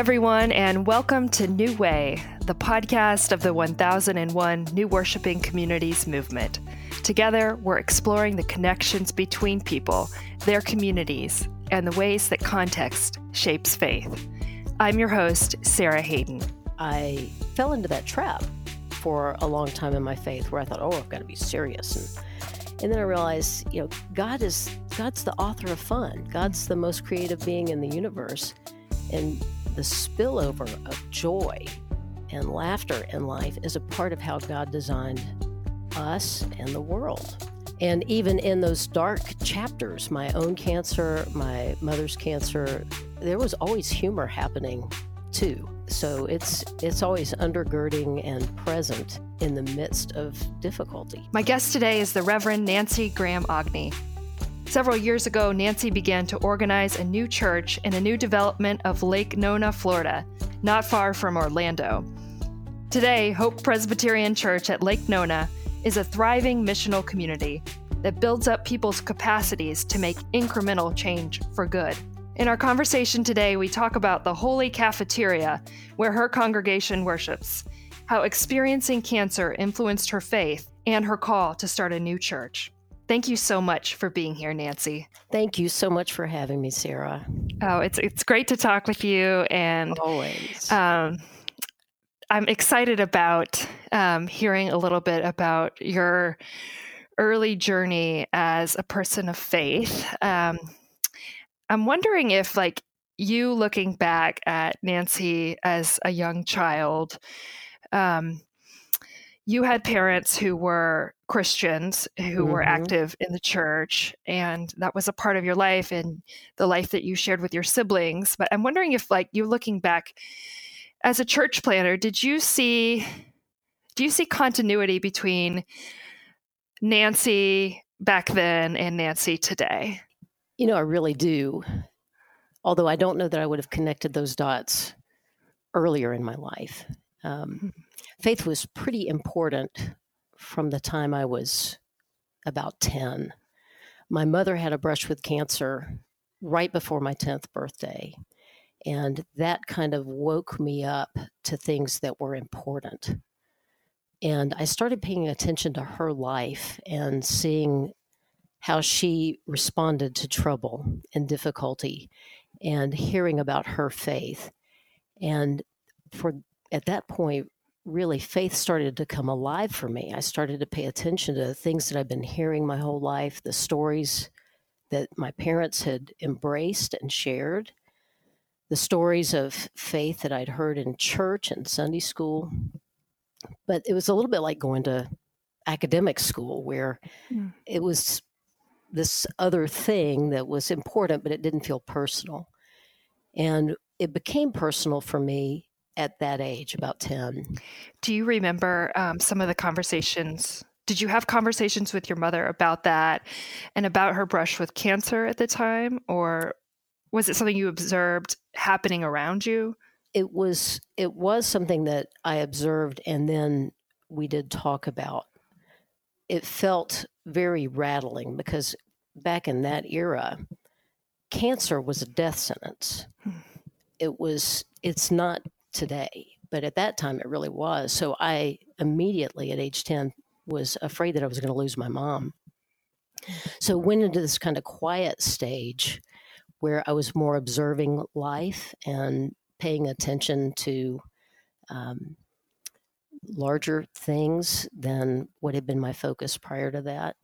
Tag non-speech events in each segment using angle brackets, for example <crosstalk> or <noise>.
Everyone, and welcome to New Way, the podcast of the 1001 New Worshiping Communities movement. Together, we're exploring the connections between people, their communities, and the ways that context shapes faith. I'm your host, Sarah Hayden. I fell into that trap for a long time in my faith where I thought, oh, I've got to be serious. And, and then I realized, you know, God is God's the author of fun. God's the most creative being in the universe. And the spillover of joy and laughter in life is a part of how God designed us and the world. And even in those dark chapters, my own cancer, my mother's cancer, there was always humor happening too. So it's it's always undergirding and present in the midst of difficulty. My guest today is the Reverend Nancy Graham Ogne. Several years ago, Nancy began to organize a new church in a new development of Lake Nona, Florida, not far from Orlando. Today, Hope Presbyterian Church at Lake Nona is a thriving missional community that builds up people's capacities to make incremental change for good. In our conversation today, we talk about the Holy Cafeteria, where her congregation worships, how experiencing cancer influenced her faith, and her call to start a new church. Thank you so much for being here, Nancy. Thank you so much for having me, Sarah. Oh, it's it's great to talk with you, and always. Um, I'm excited about um, hearing a little bit about your early journey as a person of faith. Um, I'm wondering if, like, you looking back at Nancy as a young child, um, you had parents who were Christians who mm-hmm. were active in the church, and that was a part of your life and the life that you shared with your siblings. But I'm wondering if, like, you're looking back as a church planter, did you see, do you see continuity between Nancy back then and Nancy today? You know, I really do. Although I don't know that I would have connected those dots earlier in my life. Um, hmm faith was pretty important from the time I was about 10. My mother had a brush with cancer right before my 10th birthday. And that kind of woke me up to things that were important. And I started paying attention to her life and seeing how she responded to trouble and difficulty and hearing about her faith. And for at that point, really faith started to come alive for me. I started to pay attention to the things that I've been hearing my whole life, the stories that my parents had embraced and shared, the stories of faith that I'd heard in church and Sunday school. But it was a little bit like going to academic school where mm. it was this other thing that was important, but it didn't feel personal. And it became personal for me at that age, about 10. Do you remember um, some of the conversations? Did you have conversations with your mother about that and about her brush with cancer at the time? Or was it something you observed happening around you? It was it was something that I observed and then we did talk about. It felt very rattling because back in that era, cancer was a death sentence. Hmm. It was it's not today. But at that time, it really was. So I immediately, at age 10, was afraid that I was going to lose my mom. So went into this kind of quiet stage where I was more observing life and paying attention to um, larger things than what had been my focus prior to that.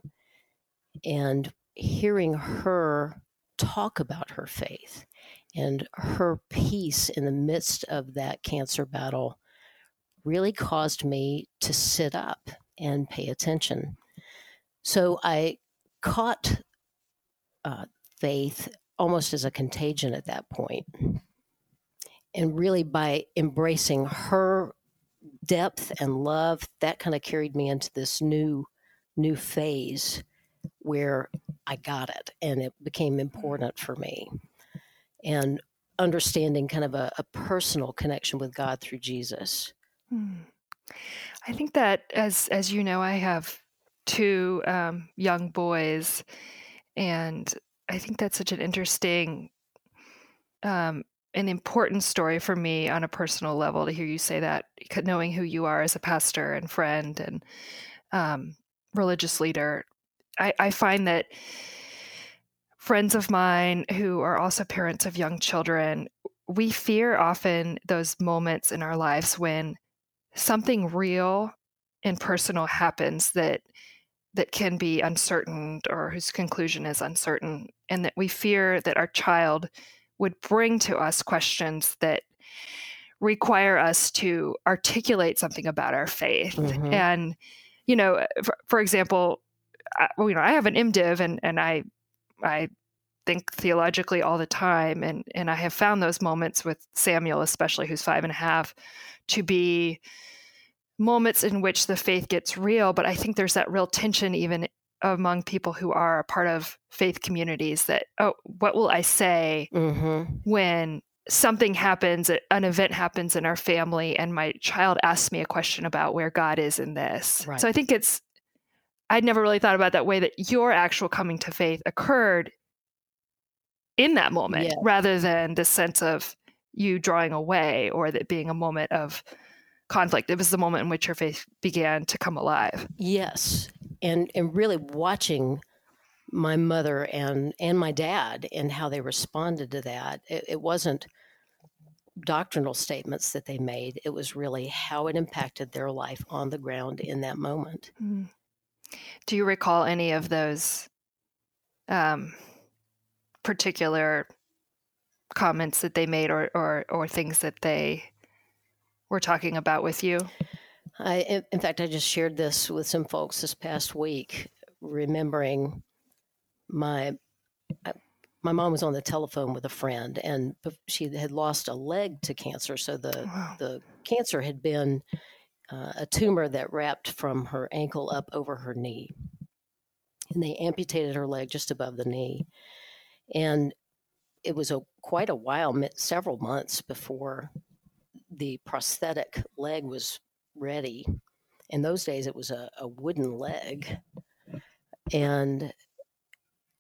And hearing her talk about her faith and her peace in the midst of that cancer battle really caused me to sit up and pay attention. So I caught uh, faith almost as a contagion at that point. And really, by embracing her depth and love, that kind of carried me into this new, new phase where I got it and it became important for me and understanding kind of a, a personal connection with God through Jesus. Hmm. I think that as as you know, I have two um, young boys, and I think that's such an interesting um, an important story for me on a personal level to hear you say that, knowing who you are as a pastor and friend and um, religious leader. I, I find that friends of mine who are also parents of young children, we fear often those moments in our lives when something real and personal happens that that can be uncertain or whose conclusion is uncertain and that we fear that our child would bring to us questions that require us to articulate something about our faith mm-hmm. and you know for, for example I, well, you know i have an mdiv and and i i think theologically all the time and and i have found those moments with samuel especially who's five and a half to be moments in which the faith gets real but i think there's that real tension even among people who are a part of faith communities that oh what will i say mm-hmm. when something happens an event happens in our family and my child asks me a question about where god is in this right. so i think it's i'd never really thought about that way that your actual coming to faith occurred in that moment yeah. rather than the sense of you drawing away or that being a moment of conflict. It was the moment in which your faith began to come alive. Yes. And and really watching my mother and and my dad and how they responded to that. It, it wasn't doctrinal statements that they made. It was really how it impacted their life on the ground in that moment. Mm. Do you recall any of those um, particular comments that they made or, or, or things that they were talking about with you? I, in fact, I just shared this with some folks this past week, remembering my my mom was on the telephone with a friend, and she had lost a leg to cancer. So the wow. the cancer had been uh, a tumor that wrapped from her ankle up over her knee, and they amputated her leg just above the knee, and it was a quite a while, several months before the prosthetic leg was ready. In those days, it was a, a wooden leg. And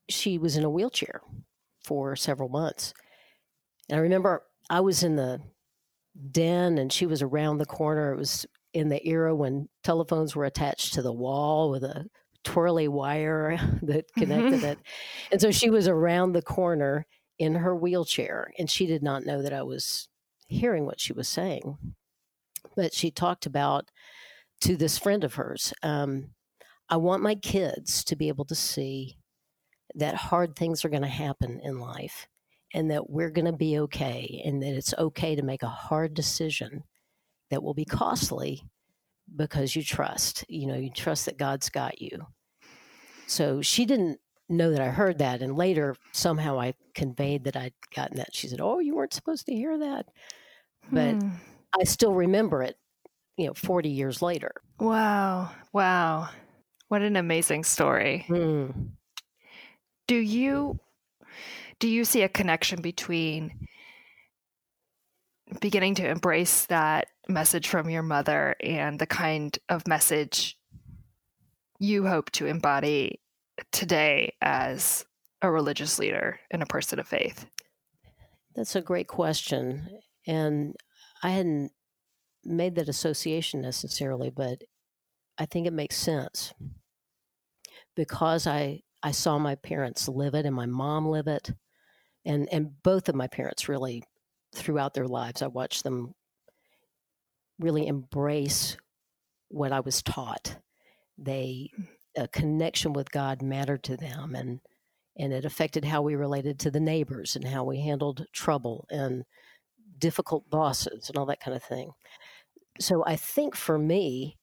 she was in a wheelchair for several months. And I remember I was in the den and she was around the corner. It was in the era when telephones were attached to the wall with a twirly wire <laughs> that connected mm-hmm. it. And so she was around the corner in her wheelchair and she did not know that I was hearing what she was saying. But she talked about to this friend of hers, um, I want my kids to be able to see that hard things are going to happen in life and that we're going to be okay and that it's okay to make a hard decision that will be costly because you trust you know you trust that god's got you so she didn't know that i heard that and later somehow i conveyed that i'd gotten that she said oh you weren't supposed to hear that but hmm. I still remember it, you know, 40 years later. Wow. Wow. What an amazing story. Hmm. Do you do you see a connection between beginning to embrace that message from your mother and the kind of message you hope to embody today as a religious leader and a person of faith? That's a great question. And I hadn't made that association necessarily, but I think it makes sense because I I saw my parents live it and my mom live it, and and both of my parents really throughout their lives I watched them really embrace what I was taught. They a connection with God mattered to them, and and it affected how we related to the neighbors and how we handled trouble and difficult bosses and all that kind of thing. So I think for me,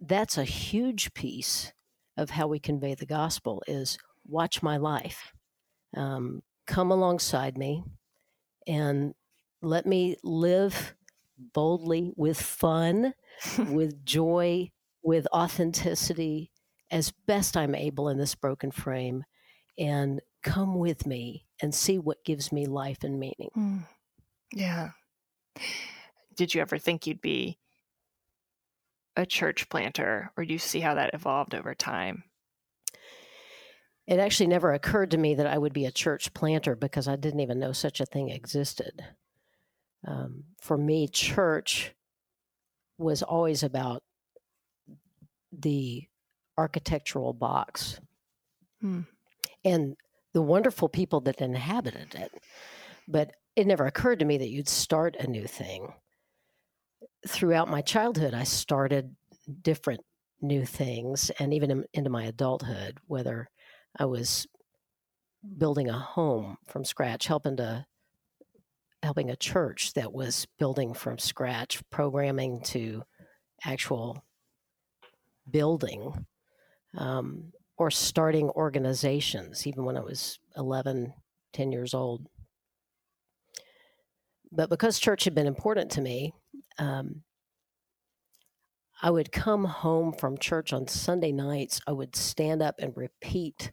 that's a huge piece of how we convey the gospel is watch my life. Um, come alongside me and let me live boldly with fun, with joy, with authenticity as best I'm able in this broken frame. And come with me and see what gives me life and meaning. Mm. Yeah. Did you ever think you'd be a church planter, or do you see how that evolved over time? It actually never occurred to me that I would be a church planter because I didn't even know such a thing existed. Um, for me, church was always about the architectural box Hmm. and the wonderful people that inhabited it. But it never occurred to me that you'd start a new thing. Throughout my childhood, I started different new things, and even in, into my adulthood, whether I was building a home from scratch, helping to helping a church that was building from scratch, programming to actual building, um, or starting organizations, even when I was 11, 10 years old. But because church had been important to me, um, I would come home from church on Sunday nights. I would stand up and repeat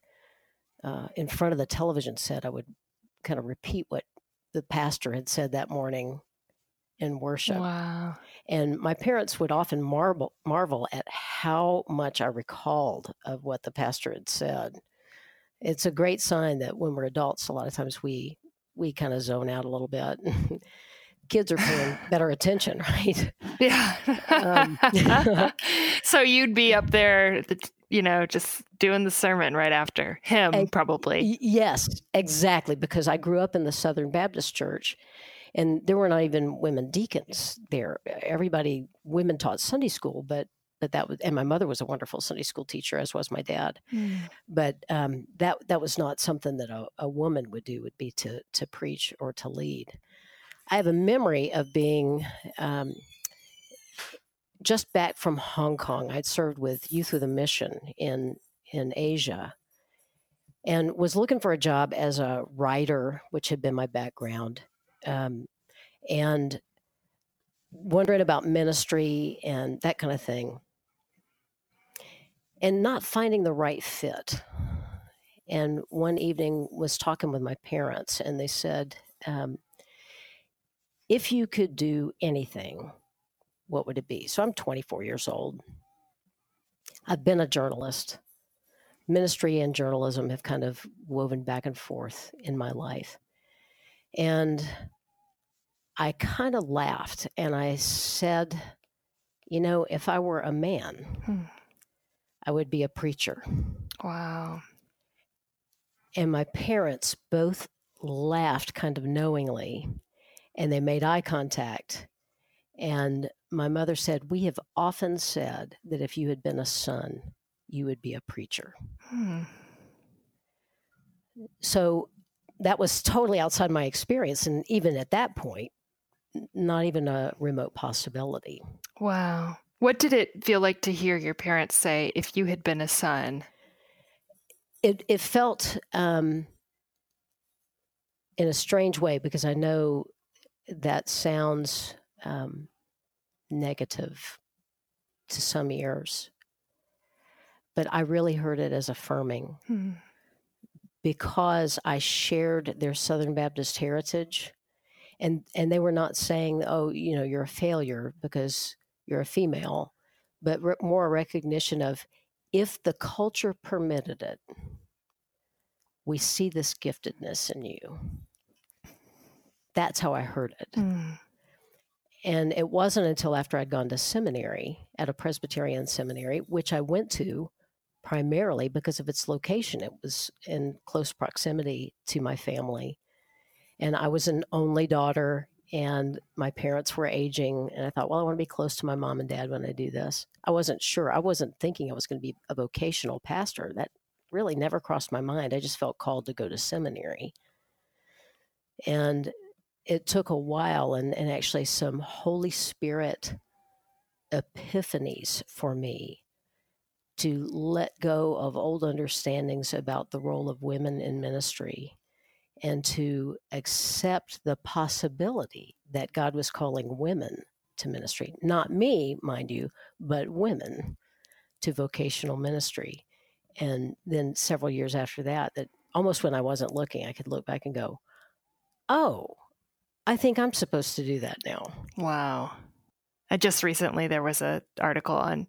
uh, in front of the television set. I would kind of repeat what the pastor had said that morning in worship. Wow. And my parents would often marvel marvel at how much I recalled of what the pastor had said. It's a great sign that when we're adults, a lot of times we we kind of zone out a little bit. <laughs> Kids are paying <laughs> better attention, <laughs> right? Yeah. Um, so you'd be up there, you know, just doing the sermon right after him, And- probably. Yes, exactly. Because I grew up in the Southern Baptist Church, and there were not even women deacons there. Everybody, women taught Sunday school, but but that was, and my mother was a wonderful Sunday school teacher, as was my dad. Hmm. But um, that that was not something that a, a woman would do. Would be to to preach or to lead. I have a memory of being. Um, just back from Hong Kong, I'd served with Youth with a Mission in in Asia, and was looking for a job as a writer, which had been my background, um, and wondering about ministry and that kind of thing, and not finding the right fit. And one evening was talking with my parents, and they said, um, "If you could do anything, what would it be?" So I'm 24 years old. I've been a journalist ministry and journalism have kind of woven back and forth in my life. And I kind of laughed and I said, you know, if I were a man, Hmm. I would be a preacher. Wow. And my parents both laughed kind of knowingly and they made eye contact. And my mother said, We have often said that if you had been a son, you would be a preacher. Hmm. so that was totally outside my experience and even at that point not even a remote possibility Wow. What did it feel like to hear your parents say, if you had been a son? it, it felt um, in a strange way because i know that sounds um, negative to some ears but i really heard it as affirming Hmm. because I shared their Southern Baptist heritage, and and they were not saying, "Oh, you know, you're a failure because you're a female," but re- more a recognition of if the culture permitted it, we see this giftedness in you. That's how I heard it. Hmm. And it wasn't until after I'd gone to seminary at a Presbyterian seminary, which I went to primarily because of its location. It was in close proximity to my family. And I was an only daughter, and my parents were aging. And I thought, well, I want to be close to my mom and dad when I do this. I wasn't sure. I wasn't thinking I was going to be a vocational pastor. That really never crossed my mind. I just felt called to go to seminary. And it took a while and, and actually some Holy Spirit epiphanies for me to let go of old understandings about the role of women in ministry and to accept the possibility that God was calling women to ministry. Not me, mind you, but women to vocational ministry. And then several years after that, that almost when I wasn't looking, I could look back and go, oh, I think I'm supposed to do that now. Wow. I just recently there was a article on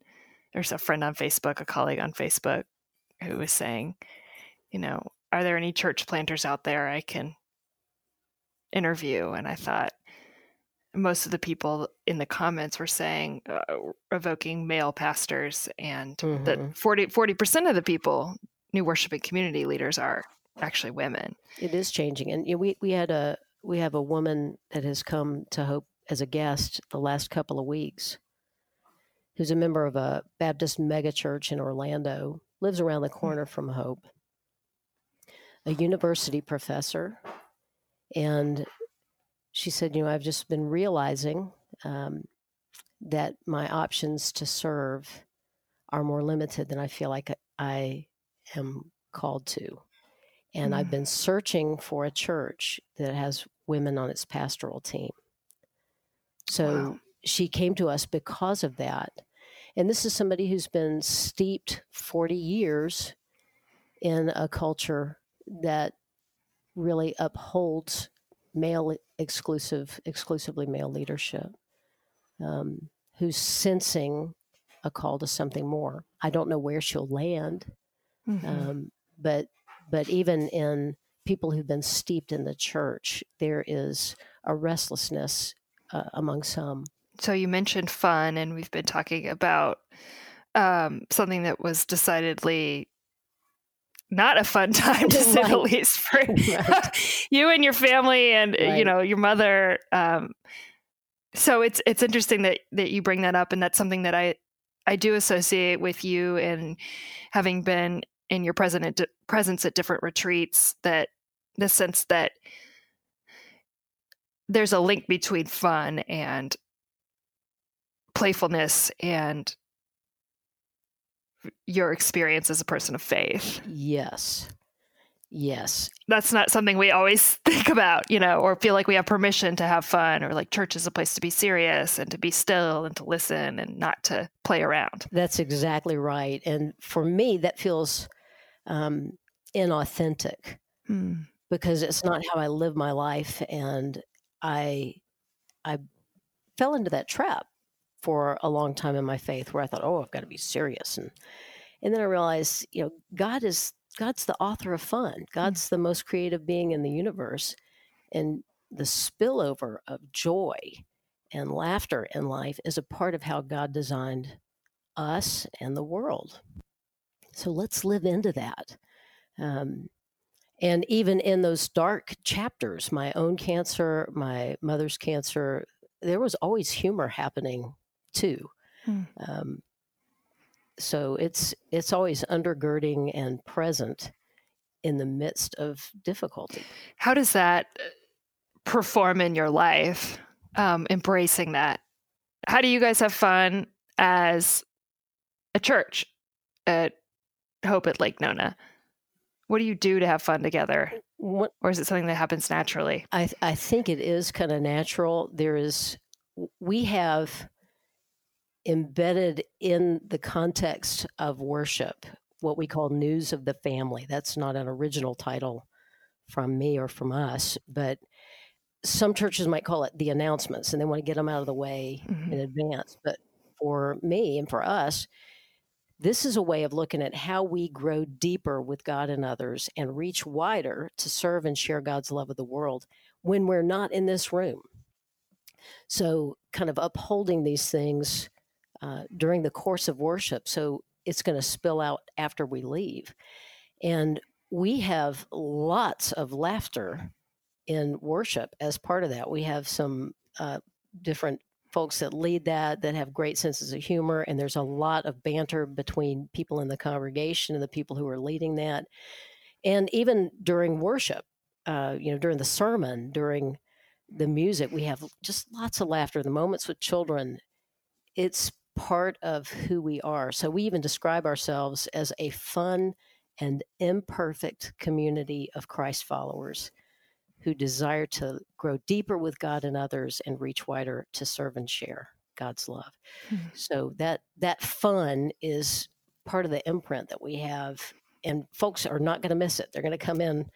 there's a friend on Facebook, a colleague on Facebook who was saying, you know, are there any church planters out there I can interview? And I thought, most of the people in the comments were saying uh, evoking male pastors and mm-hmm. that 40 percent of the people new worshiping community leaders are actually women. It is changing, and you know, we we had a we have a woman that has come to Hope as a guest the last couple of weeks, who's a member of a Baptist megachurch in Orlando, lives around the corner from Hope, a university professor, and she said, you know, I've just been realizing um, that my options to serve are more limited than I feel like I am called to. And mm. I've been searching for a church that has women on its pastoral team. So wow. she came to us because of that. And this is somebody who's been steeped 40 years in a culture that really upholds male exclusive, exclusively male leadership, um, who's sensing a call to something more. I don't know where she'll land, mm-hmm. um, but but even in people who've been steeped in the church, there is a restlessness uh, among some. So you mentioned fun, and we've been talking about um, something that was decidedly not a fun <laughs> time to say the least for <laughs> right. <laughs> you and your family and right. you know your mother. Um, so it's it's interesting that that you bring that up, and that's something that I I do associate with you and having been in your present presence at different retreats that the sense that there's a link between fun and playfulness and your experience as a person of faith. Yes. Yes. That's not something we always <laughs> think about, you know, or feel like we have permission to have fun or like church is a place to be serious and to be still and to listen and not to play around. That's exactly right. And for me, that feels um, inauthentic hmm. because it's not how I live my life. And I, I fell into that trap for a long time in my faith where I thought, oh, I've got to be serious. And, and then I realized, you know, God is God's the author of fun. Mm. God's the most creative being in the universe. And the spillover of joy and laughter in life is a part of how God designed us and the world. So let's live into that. Um, and even in those dark chapters, my own cancer, my mother's cancer, there was always humor happening too. Hmm. Um, so it's it's always undergirding and present in the midst of difficulty. How does that uh, perform in your life? Um, embracing that. How do you guys have fun as a church at Hope at Lake Nona? What do you do to have fun together? What, or is it something that happens naturally? I, I think it is kind of natural. There is, we have embedded in the context of worship, what we call News of the Family. That's not an original title from me or from us, but some churches might call it the announcements and they want to get them out of the way mm-hmm. in advance. But for me and for us, this is a way of looking at how we grow deeper with God and others and reach wider to serve and share God's love of the world when we're not in this room. So, kind of upholding these things uh, during the course of worship. So it's going to spill out after we leave. And we have lots of laughter in worship as part of that. We have some uh, different folks that lead that that have great senses of humor and there's a lot of banter between people in the congregation and the people who are leading that and even during worship uh, you know during the sermon during the music we have just lots of laughter the moments with children it's part of who we are. So we even describe ourselves as a fun and imperfect community of Christ followers who desire to grow deeper with God and others and reach wider to serve and share God's love. Mm-hmm. So that that fun is part of the imprint that we have and folks are not going to miss it. They're going to come in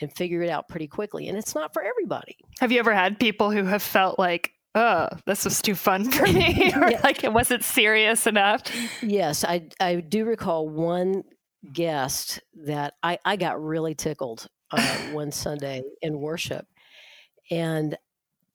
and figure it out pretty quickly and it's not for everybody. Have you ever had people who have felt like oh, this was too fun for me, or <laughs> yeah. <laughs> like it wasn't serious enough. Yes, I I do recall one guest that I I got really tickled uh, <sighs> one Sunday in worship, and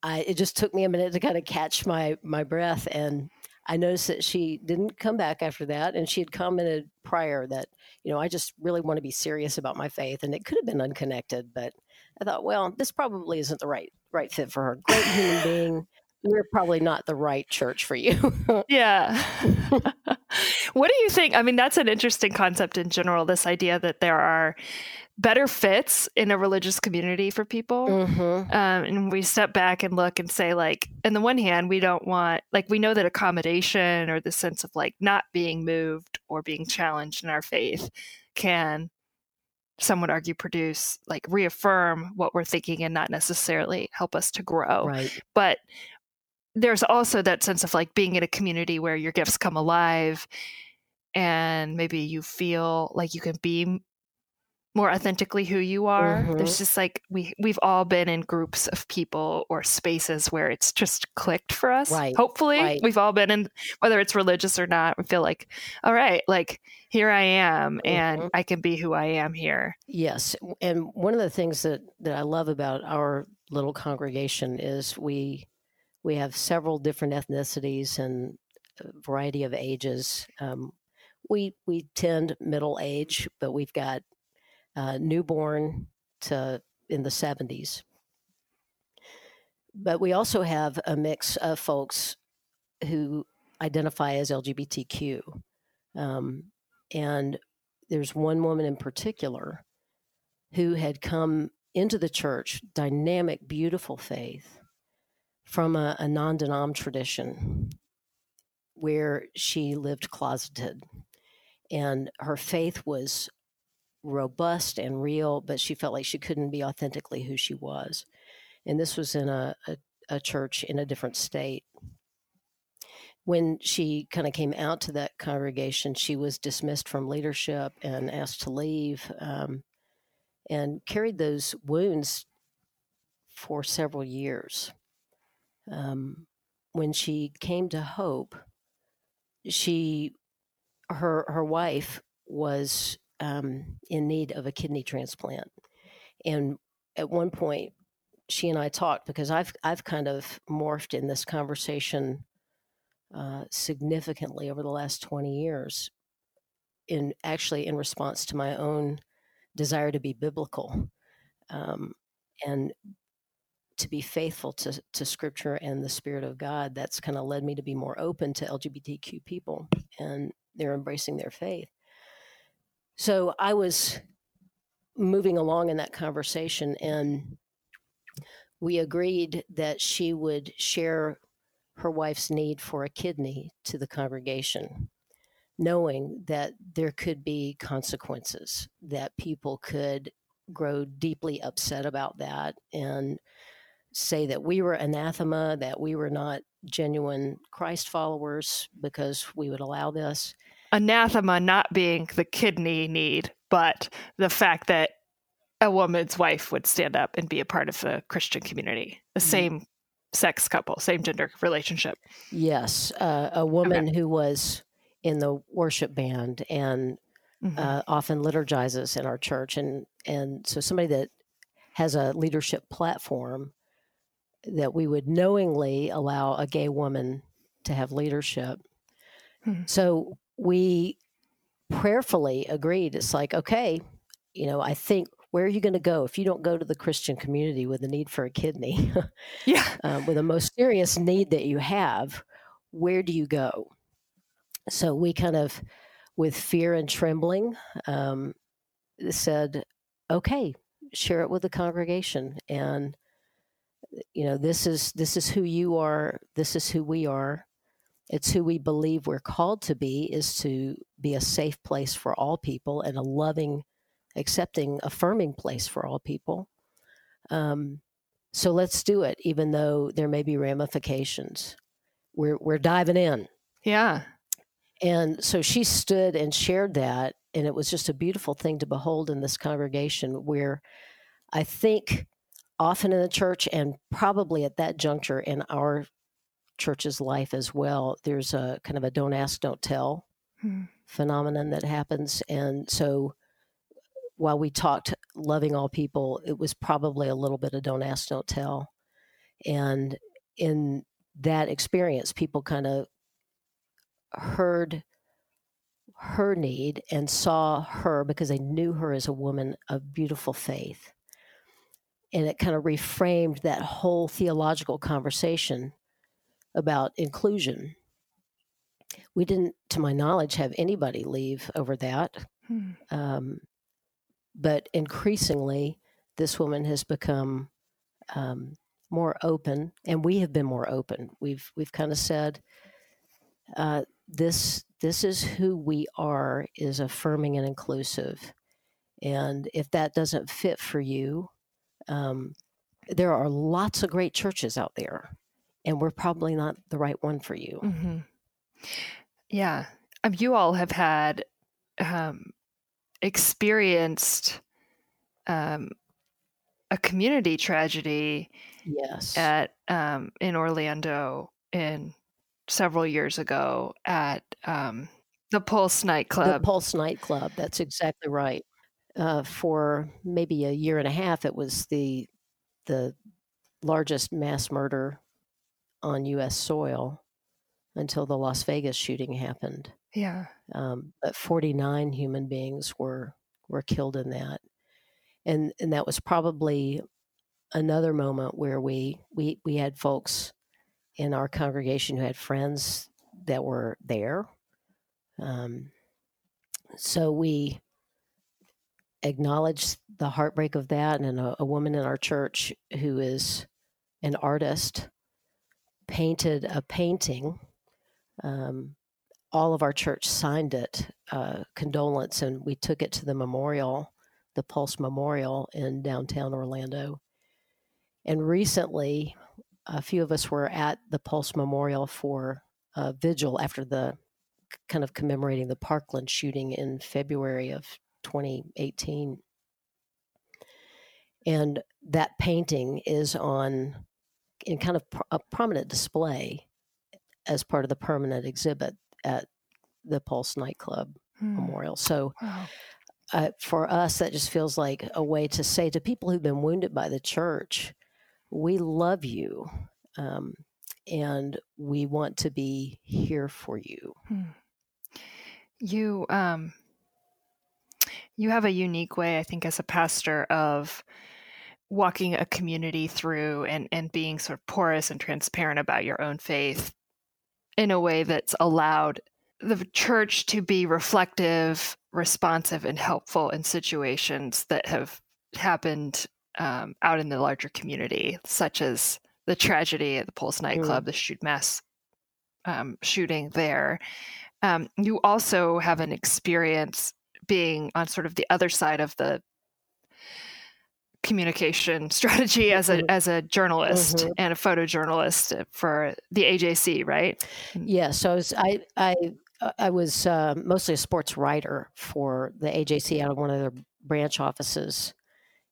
I it just took me a minute to kind of catch my my breath. And I noticed that she didn't come back after that. And she had commented prior that you know I just really want to be serious about my faith. And it could have been unconnected but I thought well this probably isn't the right right fit for her. Great human being we're probably not the right church for you. <laughs> yeah. <laughs> what do you think? I mean, that's an interesting concept in general this idea that there are better fits in a religious community for people. Mm-hmm. Um, and we step back and look and say, like, on the one hand, we don't want, like, we know that accommodation or the sense of like not being moved or being challenged in our faith can some would argue produce like reaffirm what we're thinking and not necessarily help us to grow right but there's also that sense of like being in a community where your gifts come alive and maybe you feel like you can be more authentically who you are. Mm-hmm. There's just like we we've all been in groups of people or spaces where it's just clicked for us. Right. Hopefully, right. we've all been in whether it's religious or not. We feel like, all right, like here I am, mm-hmm. and I can be who I am here. Yes, and one of the things that that I love about our little congregation is we we have several different ethnicities and a variety of ages. Um, we we tend middle age, but we've got uh, newborn to in the seventies. But we also have a mix of folks who identify as LGBTQ, um, and there's one woman in particular who had come into the church, dynamic, beautiful faith from a, a non denom tradition where she lived closeted. And her faith was robust and real, but she felt like she couldn't be authentically who she was. And this was in a, a, a church in a different state. When she kind of came out to that congregation, she was dismissed from leadership and asked to leave um, and carried those wounds for several years um, when she came to Hope, she her her wife was um, in need of a kidney transplant, and at one point, she and I talked because I've I've kind of morphed in this conversation uh, significantly over the last twenty years, in actually in response to my own desire to be biblical. Um, and to be faithful to, to scripture and the spirit of God, that's kind of led me to be more open to LGBTQ people and they're embracing their faith. So I was moving along in that conversation and we agreed that she would share her wife's need for a kidney to the congregation, knowing that there could be consequences, that people could grow deeply upset about that and say that we were anathema, that we were not genuine Christ followers because we would allow this. Anathema not being the kidney need, but the fact that a woman's wife would stand up and be a part of the Christian community, the mm-hmm. same sex couple, same gender relationship. Yes, uh, a woman okay. who was in the worship band and mm-hmm. uh, often liturgizes in our church, and and so somebody that has a leadership platform that we would knowingly allow a gay woman to have leadership. Hmm. So we prayerfully agreed. It's like, okay, you know, I think where are you going to go if you don't go to the Christian community with a need for a kidney? <laughs> yeah. Um, with the most serious need that you have, where do you go? So we kind of, with fear and trembling, um, said, okay, share it with the congregation. And you know this is this is who you are this is who we are. It's who we believe we're called to be is to be a safe place for all people and a loving accepting affirming place for all people. Um, so let's do it even though there may be ramifications. We're we're diving in. Yeah. And so she stood and shared that and it was just a beautiful thing to behold in this congregation where i think often in the church and probably at that juncture in our church's life as well there's a kind of a don't ask don't tell hmm. phenomenon that happens and so while we talked loving all people it was probably a little bit of don't ask don't tell And in that experience, people kind of heard her need and saw her because they knew her as a woman of beautiful faith. And it kind of reframed that whole theological conversation about inclusion. We didn't, to my knowledge, have anybody leave over that. Hmm. Um, but increasingly, this woman has become um, more open, and we have been more open. We've we've kind of said, uh, "This this is who we are is affirming and inclusive, and if that doesn't fit for you, um, there are lots of great churches out there, and we're probably not the right one for you." Mm-hmm. Yeah, um, you all have had um, experienced um, a community tragedy yes at um, in Orlando in several years ago at um, the Pulse nightclub. The Pulse nightclub. That's exactly right. Uh, for maybe a year and a half, it was the the largest mass murder on U.S. soil until the Las Vegas shooting happened. Yeah. Um, but 49 human beings were were killed in that, and and that was probably another moment where we we we had folks in our congregation who had friends that were there. Um, so we acknowledged the heartbreak of that, and a, a woman in our church who is an artist painted a painting um, all of our church signed it, uh, condolence, and we took it to the memorial, the Pulse Memorial in downtown Orlando. And recently, a few of us were at the Pulse Memorial for a vigil after the kind of commemorating the Parkland shooting in February of 2018. And that painting is on in kind of a prominent display as part of the permanent exhibit at the Pulse nightclub hmm. memorial. So wow. uh, for us, that just feels like a way to say to people who've been wounded by the church, we love you. Um, and we want to be here for you. Hmm. You, um, you have a unique way, I think, as a pastor of walking a community through and, and being sort of porous and transparent about your own faith in a way that's allowed the church to be reflective, responsive, and helpful in situations that have happened um, out in the larger community, such as the tragedy at the Pulse nightclub, mm. the shoot mass um, shooting there. Um, you also have an experience being on sort of the other side of the communication <laughs> strategy as a mm-hmm. as a journalist mm-hmm. and a photojournalist for the AJC, right? Yeah. So I was, I, I I was uh, mostly a sports writer for the AJC out of one of their branch offices.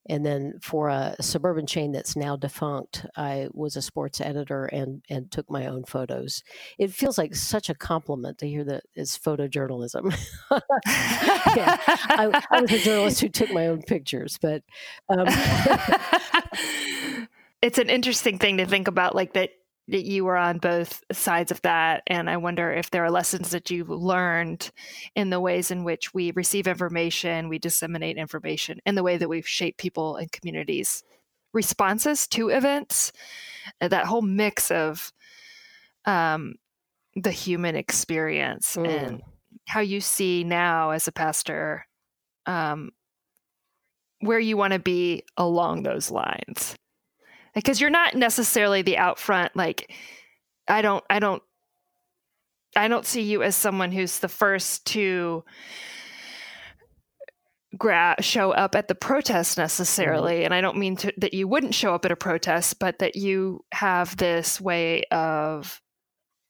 And then for a suburban chain that's now defunct, I was a sports editor and, and took my own photos. It feels like such a compliment to hear that it's photojournalism. <laughs> yeah, I, I, was a journalist who took my own pictures, but um, <laughs> <laughs> it's an interesting thing to think about, like that that you were on both sides of that. And I wonder if there are lessons that you've learned in the ways in which we receive information, we disseminate information, and the way that we've shaped people and communities' responses to events. Uh, that whole mix of um, the human experience mm. and how you see now as a pastor um, where you want to be along those lines because you're not necessarily the out front like i don't i don't i don't see you as someone who's the first to gra- show up at the protest necessarily mm-hmm. and i don't mean to, that you wouldn't show up at a protest but that you have this way of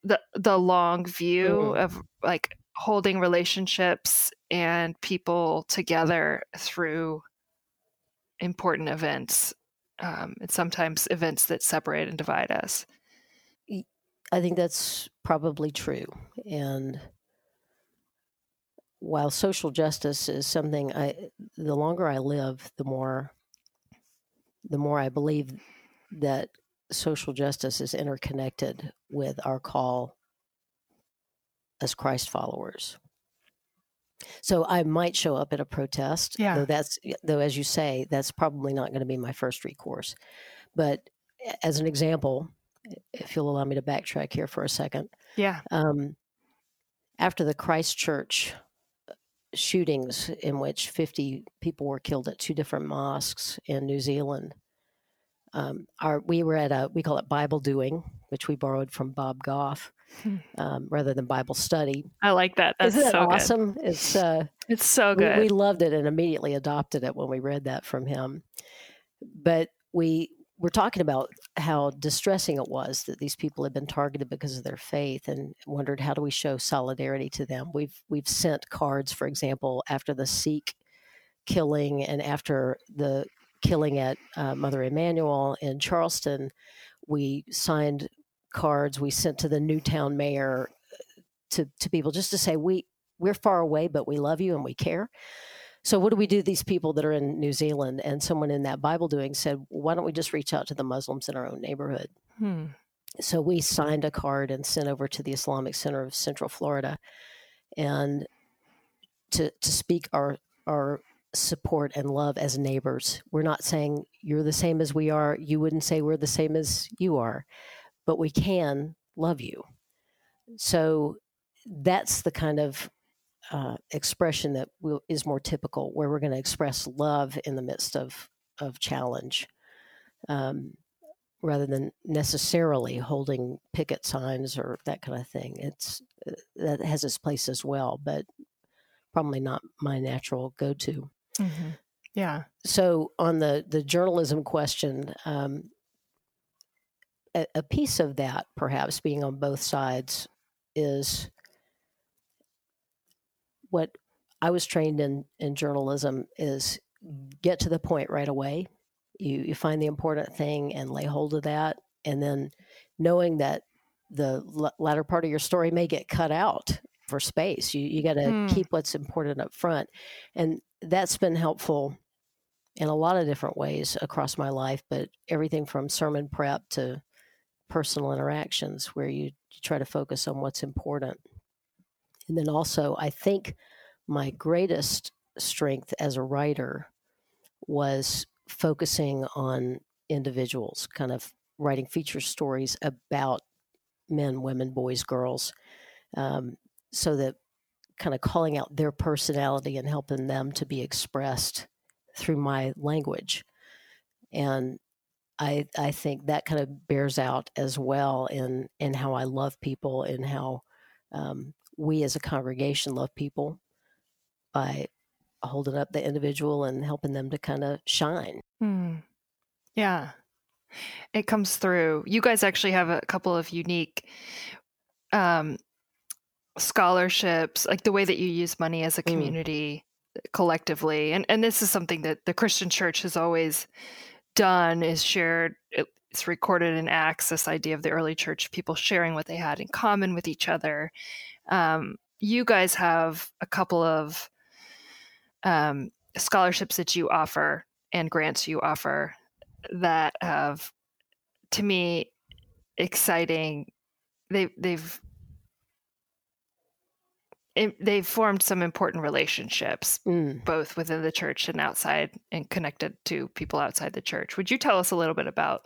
the the long view mm-hmm. of like holding relationships and people together through important events um, and sometimes events that separate and divide us. I think that's probably true. And while social justice is something I, the longer I live, the more, the more I believe that social justice is interconnected with our call as Christ followers. So I might show up at a protest. Yeah. Though that's though, as you say, that's probably not going to be my first recourse. But as an example, if you'll allow me to backtrack here for a second, Yeah. um, after the Christchurch uh, shootings, in which 50 people were killed at two different mosques in New Zealand, um, our, we were at a, we call it Bible doing, which we borrowed from Bob Goff. Um, rather than Bible study. I like that. That's Isn't it so good. awesome? It's, uh, It's so we, good. we loved it and immediately adopted it when we read that from him. But we were talking about how distressing it was that these people had been targeted because of their faith, and wondered how do we show solidarity to them. We've we've sent cards, for example, after the Sikh killing and after the killing at uh, Mother Emanuel in Charleston, we signed cards we sent to the Newtown mayor uh, to to people just to say we we're far away, but we love you and we care. So, what do we do these people that are in New Zealand? And someone in that Bible doing said, why don't we just reach out to the Muslims in our own neighborhood? Hmm. So, we signed a card and sent over to the Islamic Center of Central Florida and to, to speak our, our support and love as neighbors. We're not saying you're the same as we are. You wouldn't say we're the same as you are, but we can love you. So, that's the kind of uh, expression that will, is more typical, where we're going to express love in the midst of of challenge, um, rather than necessarily holding picket signs or that kind of thing. It's uh, that has its place as well, but probably not my natural go to. Mhm. Yeah. So on the the journalism question, um, a, a piece of that, perhaps being on both sides, is what I was trained in in journalism is get to the point right away. You you find the important thing and lay hold of that, and then knowing that the l- latter part of your story may get cut out for space. You you got to Hmm. keep what's important up front, and that's been helpful in a lot of different ways across my life. But everything from sermon prep to personal interactions, where you, try to focus on what's important. And then also, I think my greatest strength as a writer was focusing on individuals, kind of writing feature stories about men, women, boys, girls, um, so that kind of calling out their personality and helping them to be expressed through my language. And I, I think that kind of bears out as well in, in how I love people and how um, we as a congregation love people by holding up the individual and helping them to kind of shine. Hmm. Yeah. It comes through. You guys actually have a couple of unique um, scholarships, like the way that you use money as a Mm. community collectively. And and this is something that the Christian church has always done is shared it's recorded in Acts, this idea of the early church, people sharing what they had in common with each other. Um, you guys have a couple of um, scholarships that you offer and grants you offer that have, to me, exciting. They they've it, they've formed some important relationships Mm. both within the church and outside and connected to people outside the church. Would you tell us a little bit about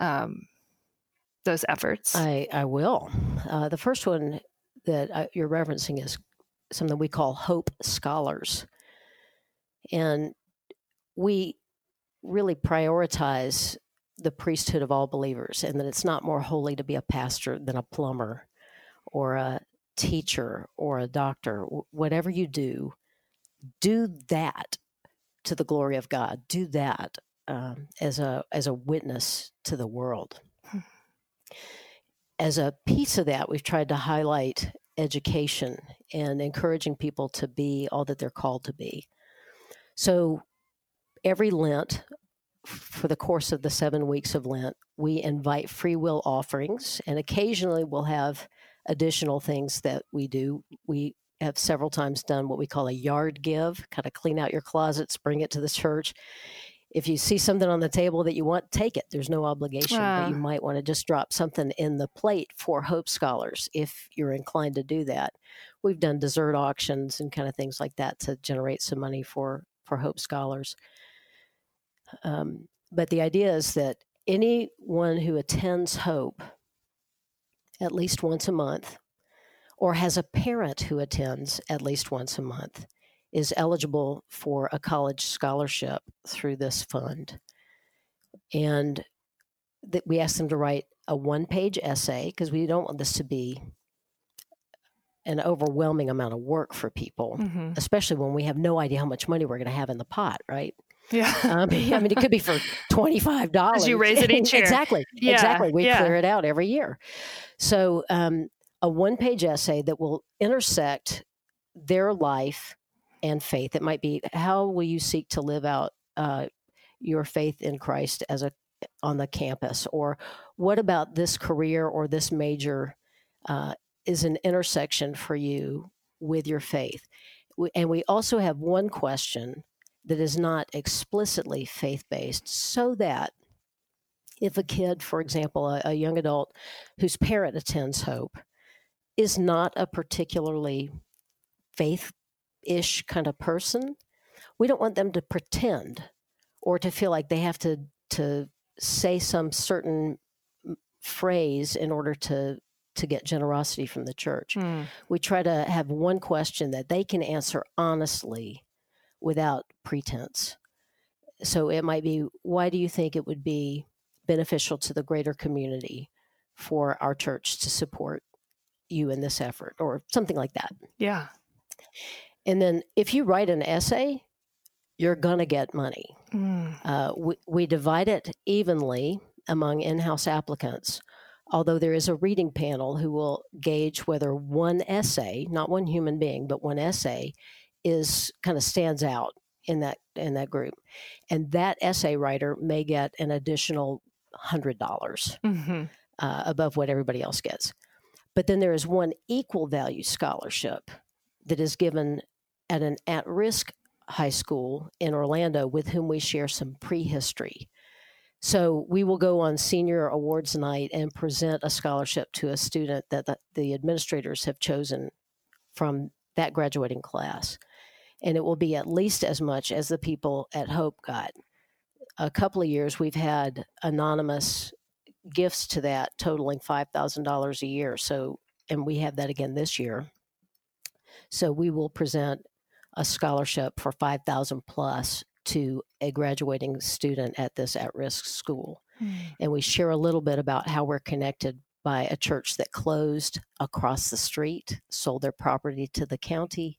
um, those efforts? I, I will. Uh, the first one that I, you're referencing is something we call Hope Scholars. And we really prioritize the priesthood of all believers and that it's not more holy to be a pastor than a plumber or a teacher or a doctor. Whatever you do, do that to the glory of God. Do that um, as a as a witness to the world. Hmm. As a piece of that, we've tried to highlight education and encouraging people to be all that they're called to be. So every Lent, for the course of the seven weeks of Lent, we invite free will offerings, and occasionally we'll have additional things that we do. We have several times done what we call a yard give, kind of clean out your closets, bring it to the church. if you see something on the table that you want, take it. There's no obligation, but you might want to just drop something in the plate for Hope Scholars if you're inclined to do that. We've done dessert auctions and kind of things like that to generate some money for for Hope Scholars. Um, but the idea is that anyone who attends Hope at least once a month or has a parent who attends at least once a month is eligible for a college scholarship through this fund. And that we ask them to write a one page essay because we don't want this to be an overwhelming amount of work for people, hmm especially when we have no idea how much money we're going to have in the pot, right? Yeah. <laughs> Um, I mean, it could be for <laughs> twenty five dollars. As you raise it each <laughs> year. exactly, Yeah, exactly. We yeah. clear it out every year. So, um, a one page essay that will intersect their life and faith. It might be how will you seek to live out uh, your faith in Christ as a on the campus, or what about this career or this major uh, is an intersection for you with your faith. We- And we also have one question that is not explicitly faith based, so that if a kid, for example, a, a young adult whose parent attends Hope, is not a particularly faith ish kind of person, we don't want them to pretend or to feel like they have to, to say some certain phrase in order to, to get generosity from the church Mm. we try to have one question that they can answer honestly without pretense. So it might be why do you think it would be beneficial to the greater community for our church to support you in this effort or something like that? Yeah. And then if you write an essay, you're going to get money. Mm. Uh, we, we divide it evenly among in house applicants, although there is a reading panel who will gauge whether one essay, not one human being, but one essay, is kind of stands out in that in that group. And that essay writer may get an additional hundred dollars hmm uh, above what everybody else gets. But then there is one equal value scholarship that is given at an at risk high school in Orlando with whom we share some prehistory. So we will go on senior awards night and present a scholarship to a student that the, the administrators have chosen from that graduating class. And it will be at least as much as the people at Hope got. A couple of years we've had anonymous gifts to that totaling $5,000 a year. So, and we have that again this year. So we will present a scholarship for 5,000 plus to a graduating student at this at-risk school. Mm. And we share a little bit about how we're connected by a church that closed across the street, sold their property to the county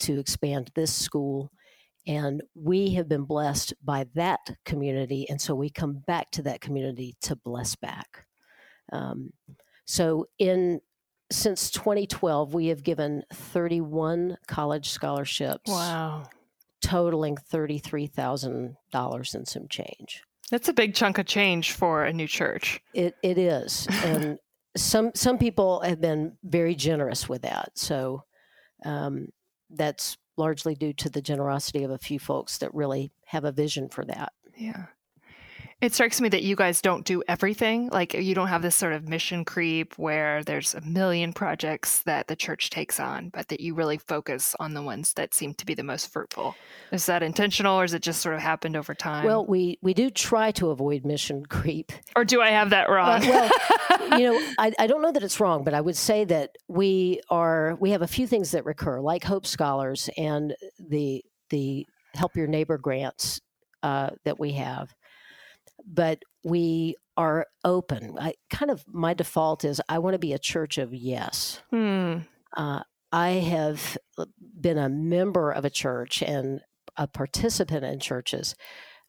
to expand this school. And we have been blessed by that community. And so we come back to that community to bless back. Um, so in since 2012, we have given 31 college scholarships, Wow. totaling $33,000 and some change. That's a big chunk of change for a new church. It it is, and <laughs> some some people have been very generous with that. So um, that's largely due to the generosity of a few folks that really have a vision for that. Yeah. It strikes me that you guys don't do everything. Like you don't have this sort of mission creep where there's a million projects that the church takes on, but that you really focus on the ones that seem to be the most fruitful. Is that intentional or is it just sort of happened over time? Well, we we do try to avoid mission creep. or do I have that wrong? well, <laughs> you know, I, I don't know that it's wrong, but I would say that we are we have a few things that recur, like Hope Scholars and the the Help Your Neighbor grants uh, that we have. But we are open. I kind of my default is I want to be a church of yes. hmm. Uh, I have been a member of a church and a participant in churches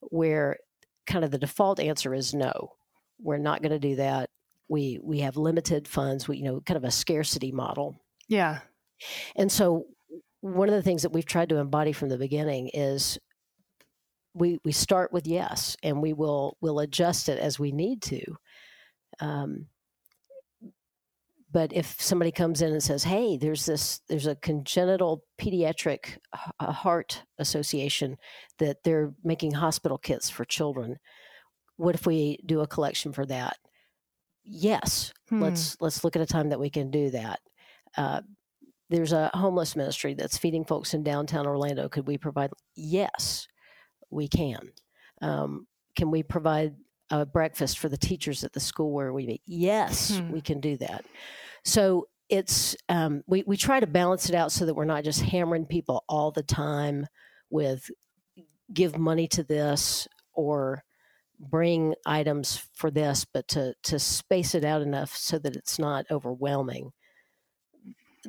where kind of the default answer is no. We're not going to do that. We we have limited funds. We you know kind of a scarcity model. Yeah. And so one of the things that we've tried to embody from the beginning is we we start with yes, and we will will adjust it as we need to. Um, but if somebody comes in and says, "Hey, there's this, there's a congenital pediatric heart association that they're making hospital kits for children. What if we do a collection for that?" Yes, hmm. let's let's look at a time that we can do that. Uh, there's a homeless ministry that's feeding folks in downtown Orlando. Could we provide? Yes, we can. Um, can we provide a breakfast for the teachers at the school where we meet? Yes, hmm. we can do that. So it's um, we we try to balance it out so that we're not just hammering people all the time with give money to this or bring items for this, but to to space it out enough so that it's not overwhelming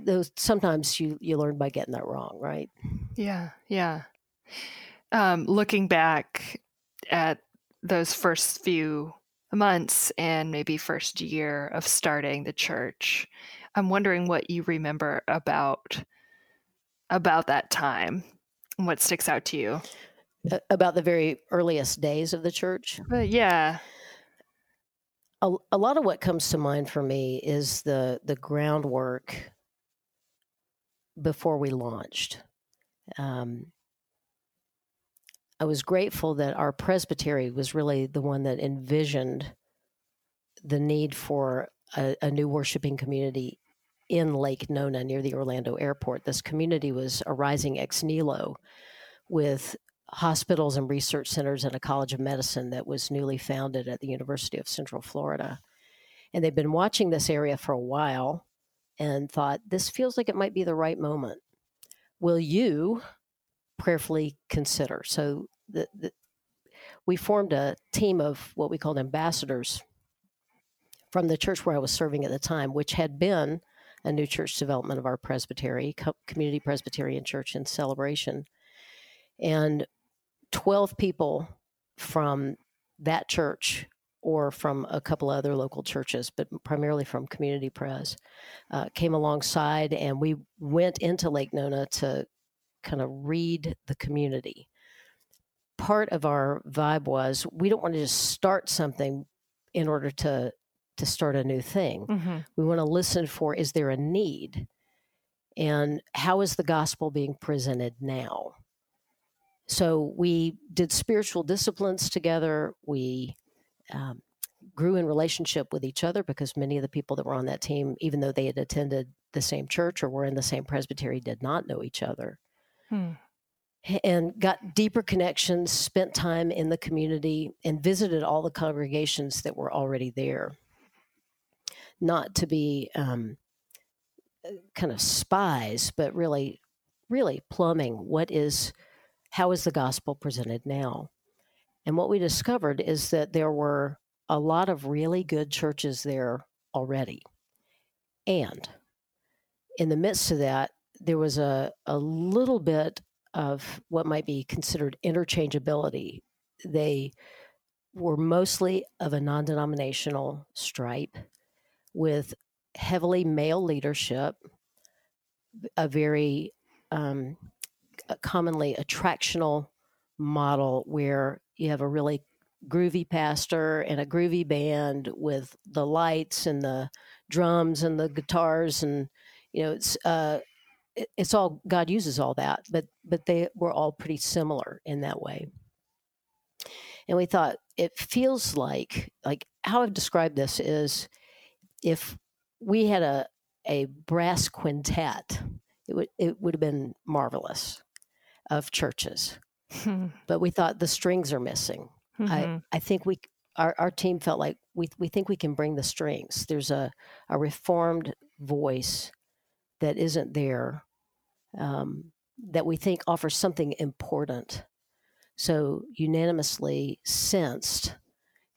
those sometimes you you learn by getting that wrong, right? Yeah, yeah. Um, looking back at those first few months and maybe first year of starting the church, I'm wondering what you remember about about that time. What sticks out to you? About the very earliest days of the church? Uh, yeah. A, a lot of what comes to mind for me is the the groundwork before we launched. Um, I was grateful that our presbytery was really the one that envisioned the need for a, a, new worshiping community in Lake Nona near the Orlando airport. This community was arising ex nihilo with hospitals and research centers and a college of medicine that was newly founded at the University of Central Florida. And they've been watching this area for a while and thought, this feels like it might be the right moment. Will you prayerfully consider? So the, the, we formed a team of what we called ambassadors from the church where I was serving at the time, which had been a new church development of our presbytery, Community Presbyterian Church in Celebration. And 12 people from that church or from a couple other local churches, but primarily from Community Pres, uh, came alongside and we went into Lake Nona to kind of read the community. Part of our vibe was we don't want to just start something in order to to start a new thing. Mm-hmm. We want to listen for is there a need? And how is the gospel being presented now? So we did spiritual disciplines together. We um, grew in relationship with each other because many of the people that were on that team, even though they had attended the same church or were in the same presbytery, did not know each other. Hmm. And got deeper connections, spent time in the community, and visited all the congregations that were already there. Not to be um, kind of spies, but really, really plumbing what is, how is the gospel presented now? And what we discovered is that there were a lot of really good churches there already. And in the midst of that, there was a, a little bit of what might be considered interchangeability. They were mostly of a non denominational stripe with heavily male leadership, a very um, commonly attractional model where you have a really groovy pastor and a groovy band with the lights and the drums and the guitars and you know it's uh it's all God uses all that but but they were all pretty similar in that way and we thought it feels like like how I've described this is if we had a a brass quintet it would it would have been marvelous of churches <laughs> but we thought the strings are missing. Mm-hmm. I, I think we our, our team felt like we, we think we can bring the strings. There's a, a reformed voice that isn't there um, that we think offers something important. So unanimously sensed,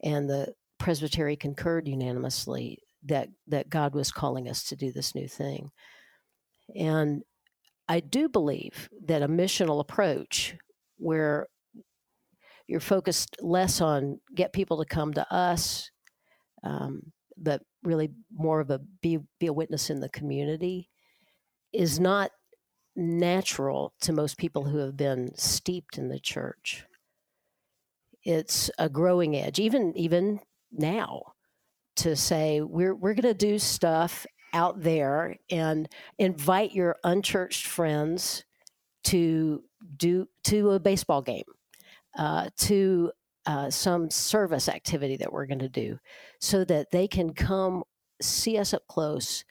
and the presbytery concurred unanimously that that God was calling us to do this new thing. And I do believe that a missional approach where you're focused less on get people to come to us, um, but really more of a be be a witness in the community is not natural to most people who have been steeped in the church. It's a growing edge, even even now, to say we're we're going to do stuff out there and invite your unchurched friends to do to a baseball game, uh, to uh, some service activity that we're going to do, so that they can come see us up close.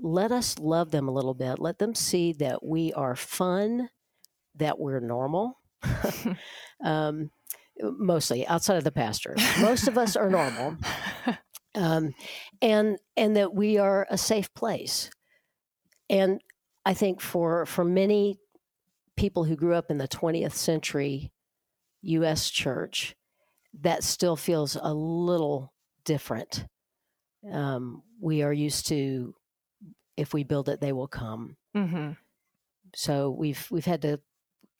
Let us love them a little bit. Let them see that we are fun, that we're normal. <laughs> <laughs> um, mostly outside of the pastor. Most of us are normal, <laughs> um, and and that we are a safe place. And I think for for many people who grew up in the 20th century U.S. church, that still feels a little different. Um, we are used to, if we build it, they will come. Mm-hmm. So we've we've had to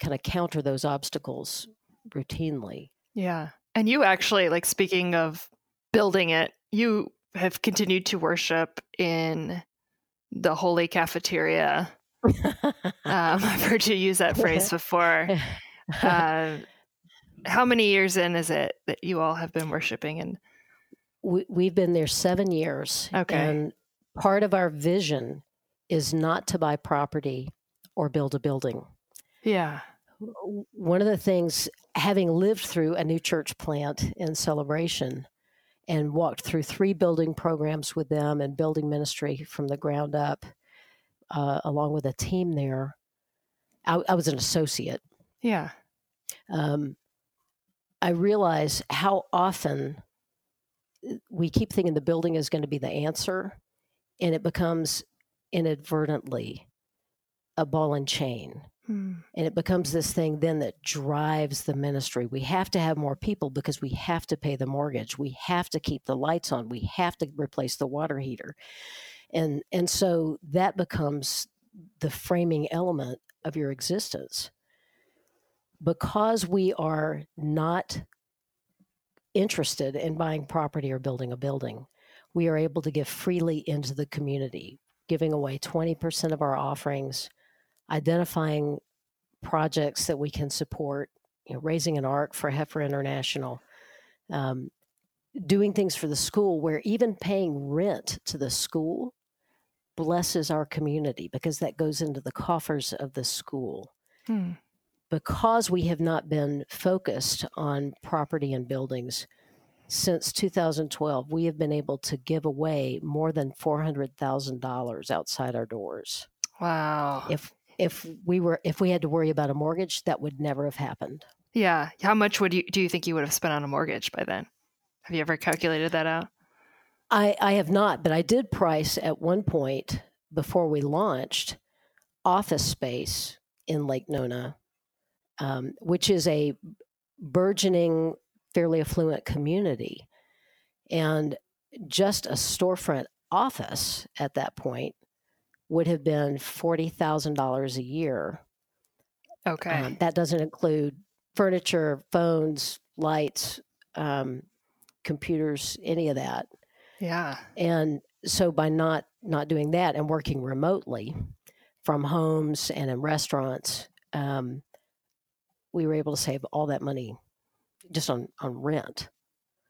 kind of counter those obstacles routinely. Yeah, and you actually like speaking of building it, you have continued to worship in the holy cafeteria. <laughs> um, <laughs> I've heard you use that phrase <laughs> before. Uh, how many years in is it that you all have been worshiping and? We, we've been there seven years. Okay. And part of our vision is not to buy property or build a building. Yeah. One of the things, having lived through a new church plant in Celebration and walked through three building programs with them and building ministry from the ground up, uh, along with a team there, I, I was an associate. Yeah. Um, I realize how often we keep thinking the building is going to be the answer, and it becomes inadvertently a ball and chain. Hmm. And it becomes this thing then that drives the ministry. We have to have more people because we have to pay the mortgage. We have to keep the lights on. We have to replace the water heater. And and so that becomes the framing element of your existence because we are not interested in buying property or building a building, we are able to give freely into the community, giving away 20% of our offerings, identifying projects that we can support, you know, raising an ark for Heifer International, um, doing things for the school where even paying rent to the school blesses our community because that goes into the coffers of the school. Hmm because we have not been focused on property and buildings since 2012, we have been able to give away more than $400,000 outside our doors. Wow. If if we were if we had to worry about a mortgage, that would never have happened. Yeah. How much would you do you think you would have spent on a mortgage by then? Have you ever calculated that out? I, I have not, but I did price at one point before we launched office space in Lake Nona um, which is a burgeoning, fairly affluent community. And just a storefront office at that point would have been $40,000 a year. Okay. Um, that doesn't include furniture, phones, lights, um, computers, any of that. Yeah. And so by not not doing that and working remotely from homes and in restaurants, um, we were able to save all that money just on on rent.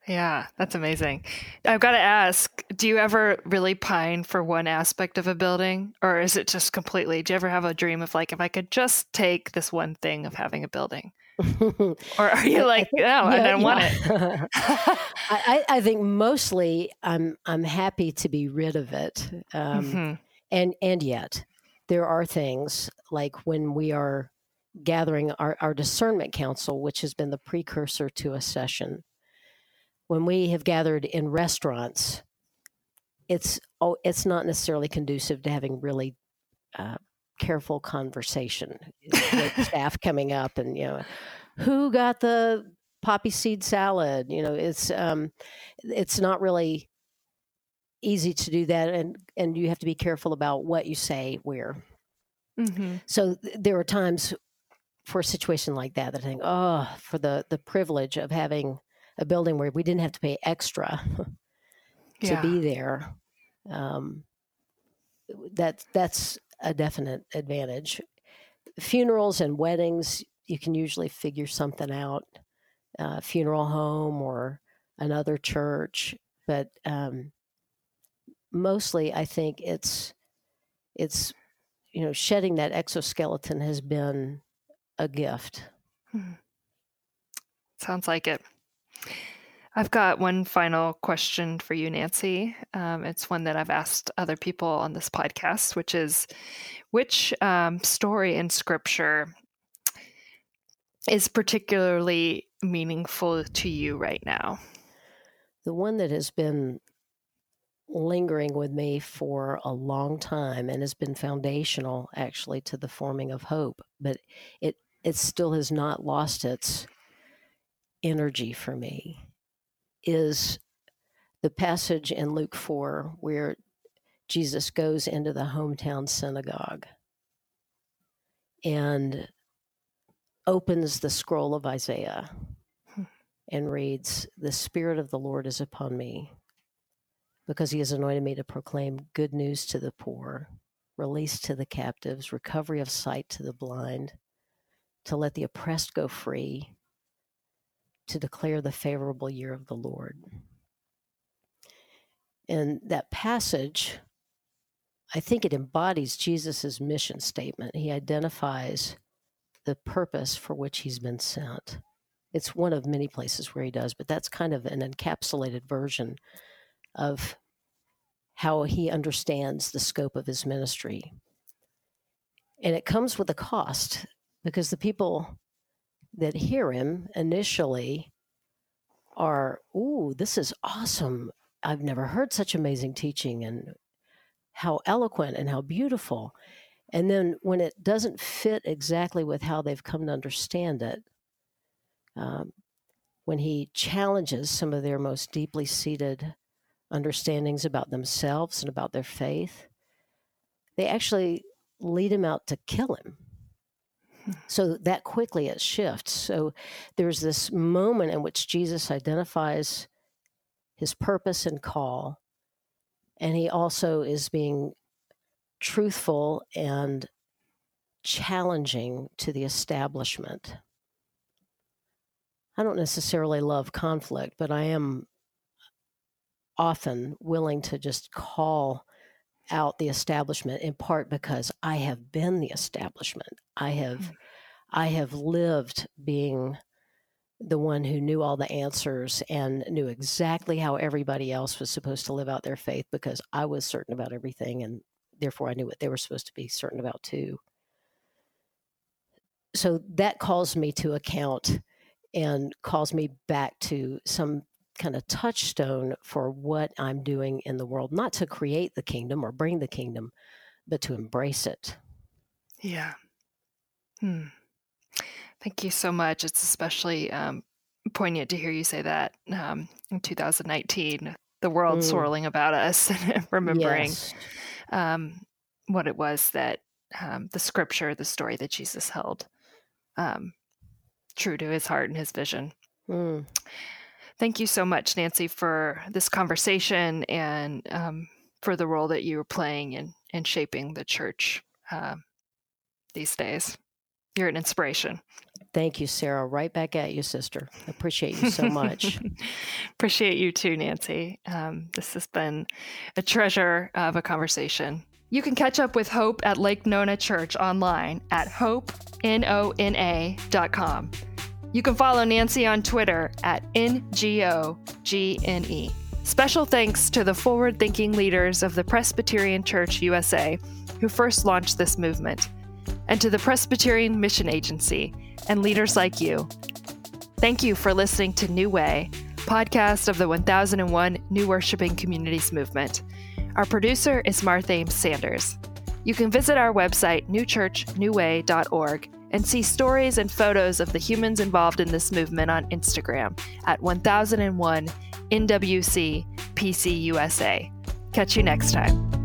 Yeah, that's amazing. I've got to ask, do you ever really pine for one aspect of a building or is it just completely do you ever have a dream of like if I could just take this one thing of having a building? <laughs> or are you like, no, yeah, I don't yeah. want it? <laughs> I, I, think mostly I'm I'm happy to be rid of it. Um, mm-hmm. and and yet there are things like when we are gathering our, our discernment council, which has been the precursor to a session. When we have gathered in restaurants, it's oh, it's not necessarily conducive to having really uh, careful conversation with <laughs> staff coming up and you know who got the poppy seed salad. You know, it's um, it's not really easy to do that, and and you have to be careful about what you say where. Mm-hmm. So th- there are times for a situation like that that I think, oh, for the the privilege of having a building where we didn't have to pay extra <laughs> to yeah. be there. Um, that that's a definite advantage. Funerals and weddings, you can usually figure something out. Uh, funeral home or another church, but um, mostly I think it's it's you know shedding that exoskeleton has been a gift. Hmm. Sounds like it. I've got one final question for you, Nancy. Um, it's one that I've asked other people on this podcast, which is which um, story in scripture is particularly meaningful to you right now? The one that has been lingering with me for a long time and has been foundational actually to the forming of hope, but it it still has not lost its energy for me is the passage in Luke 4 where Jesus goes into the hometown synagogue and opens the scroll of Isaiah hmm. and reads, The Spirit of the Lord is upon me because he has anointed me to proclaim good news to the poor, release to the captives, recovery of sight to the blind, to let the oppressed go free, to declare the favorable year of the Lord. And that passage, I think it embodies Jesus' mission statement. He identifies the purpose for which he's been sent. It's one of many places where he does, but that's kind of an encapsulated version of how he understands the scope of his ministry. And it comes with a cost because the people that hear him initially are, ooh, this is awesome. I've never heard such amazing teaching and how eloquent and how beautiful. And then when it doesn't fit exactly with how they've come to understand it, um, when he challenges some of their most deeply seated understandings about themselves and about their faith, they actually lead him out to kill him. So that quickly it shifts. So there's this moment in which Jesus identifies his purpose and call, and he also is being truthful and challenging to the establishment. I don't necessarily love conflict, but I am often willing to just call out the establishment in part because I have been the establishment. I have mm-hmm. I have lived being the one who knew all the answers and knew exactly how everybody else was supposed to live out their faith because I was certain about everything and therefore I knew what they were supposed to be certain about too. So that calls me to account and calls me back to some kind of touchstone for what I'm doing in the world, not to create the kingdom or bring the kingdom, but to embrace it. Yeah. Hmm. Thank you so much. It's especially um, poignant to hear you say that um, in 2019, the world mm. swirling about us, <laughs> and remembering yes. um, what it was that um, the scripture, the story that Jesus held, um, true to his heart and his vision. Mm. Thank you so much, Nancy, for this conversation and um, for the role that you are playing in, in shaping the church uh, these days. You're an inspiration. Thank you, Sarah. Right back at you, sister. Appreciate you so much. <laughs> Appreciate you too, Nancy. Um, this has been a treasure of a conversation. You can catch up with Hope at Lake Nona Church online at hopenona.com. You can follow Nancy on Twitter at NGOGNE. Special thanks to the forward thinking leaders of the Presbyterian Church USA who first launched this movement, and to the Presbyterian Mission Agency and leaders like you. Thank you for listening to New Way, podcast of the 1001 New Worshiping Communities Movement. Our producer is Martha Ames Sanders. You can visit our website, newchurchnewway.org and see stories and photos of the humans involved in this movement on Instagram at 1001 NWC PCUSA. Catch you next time.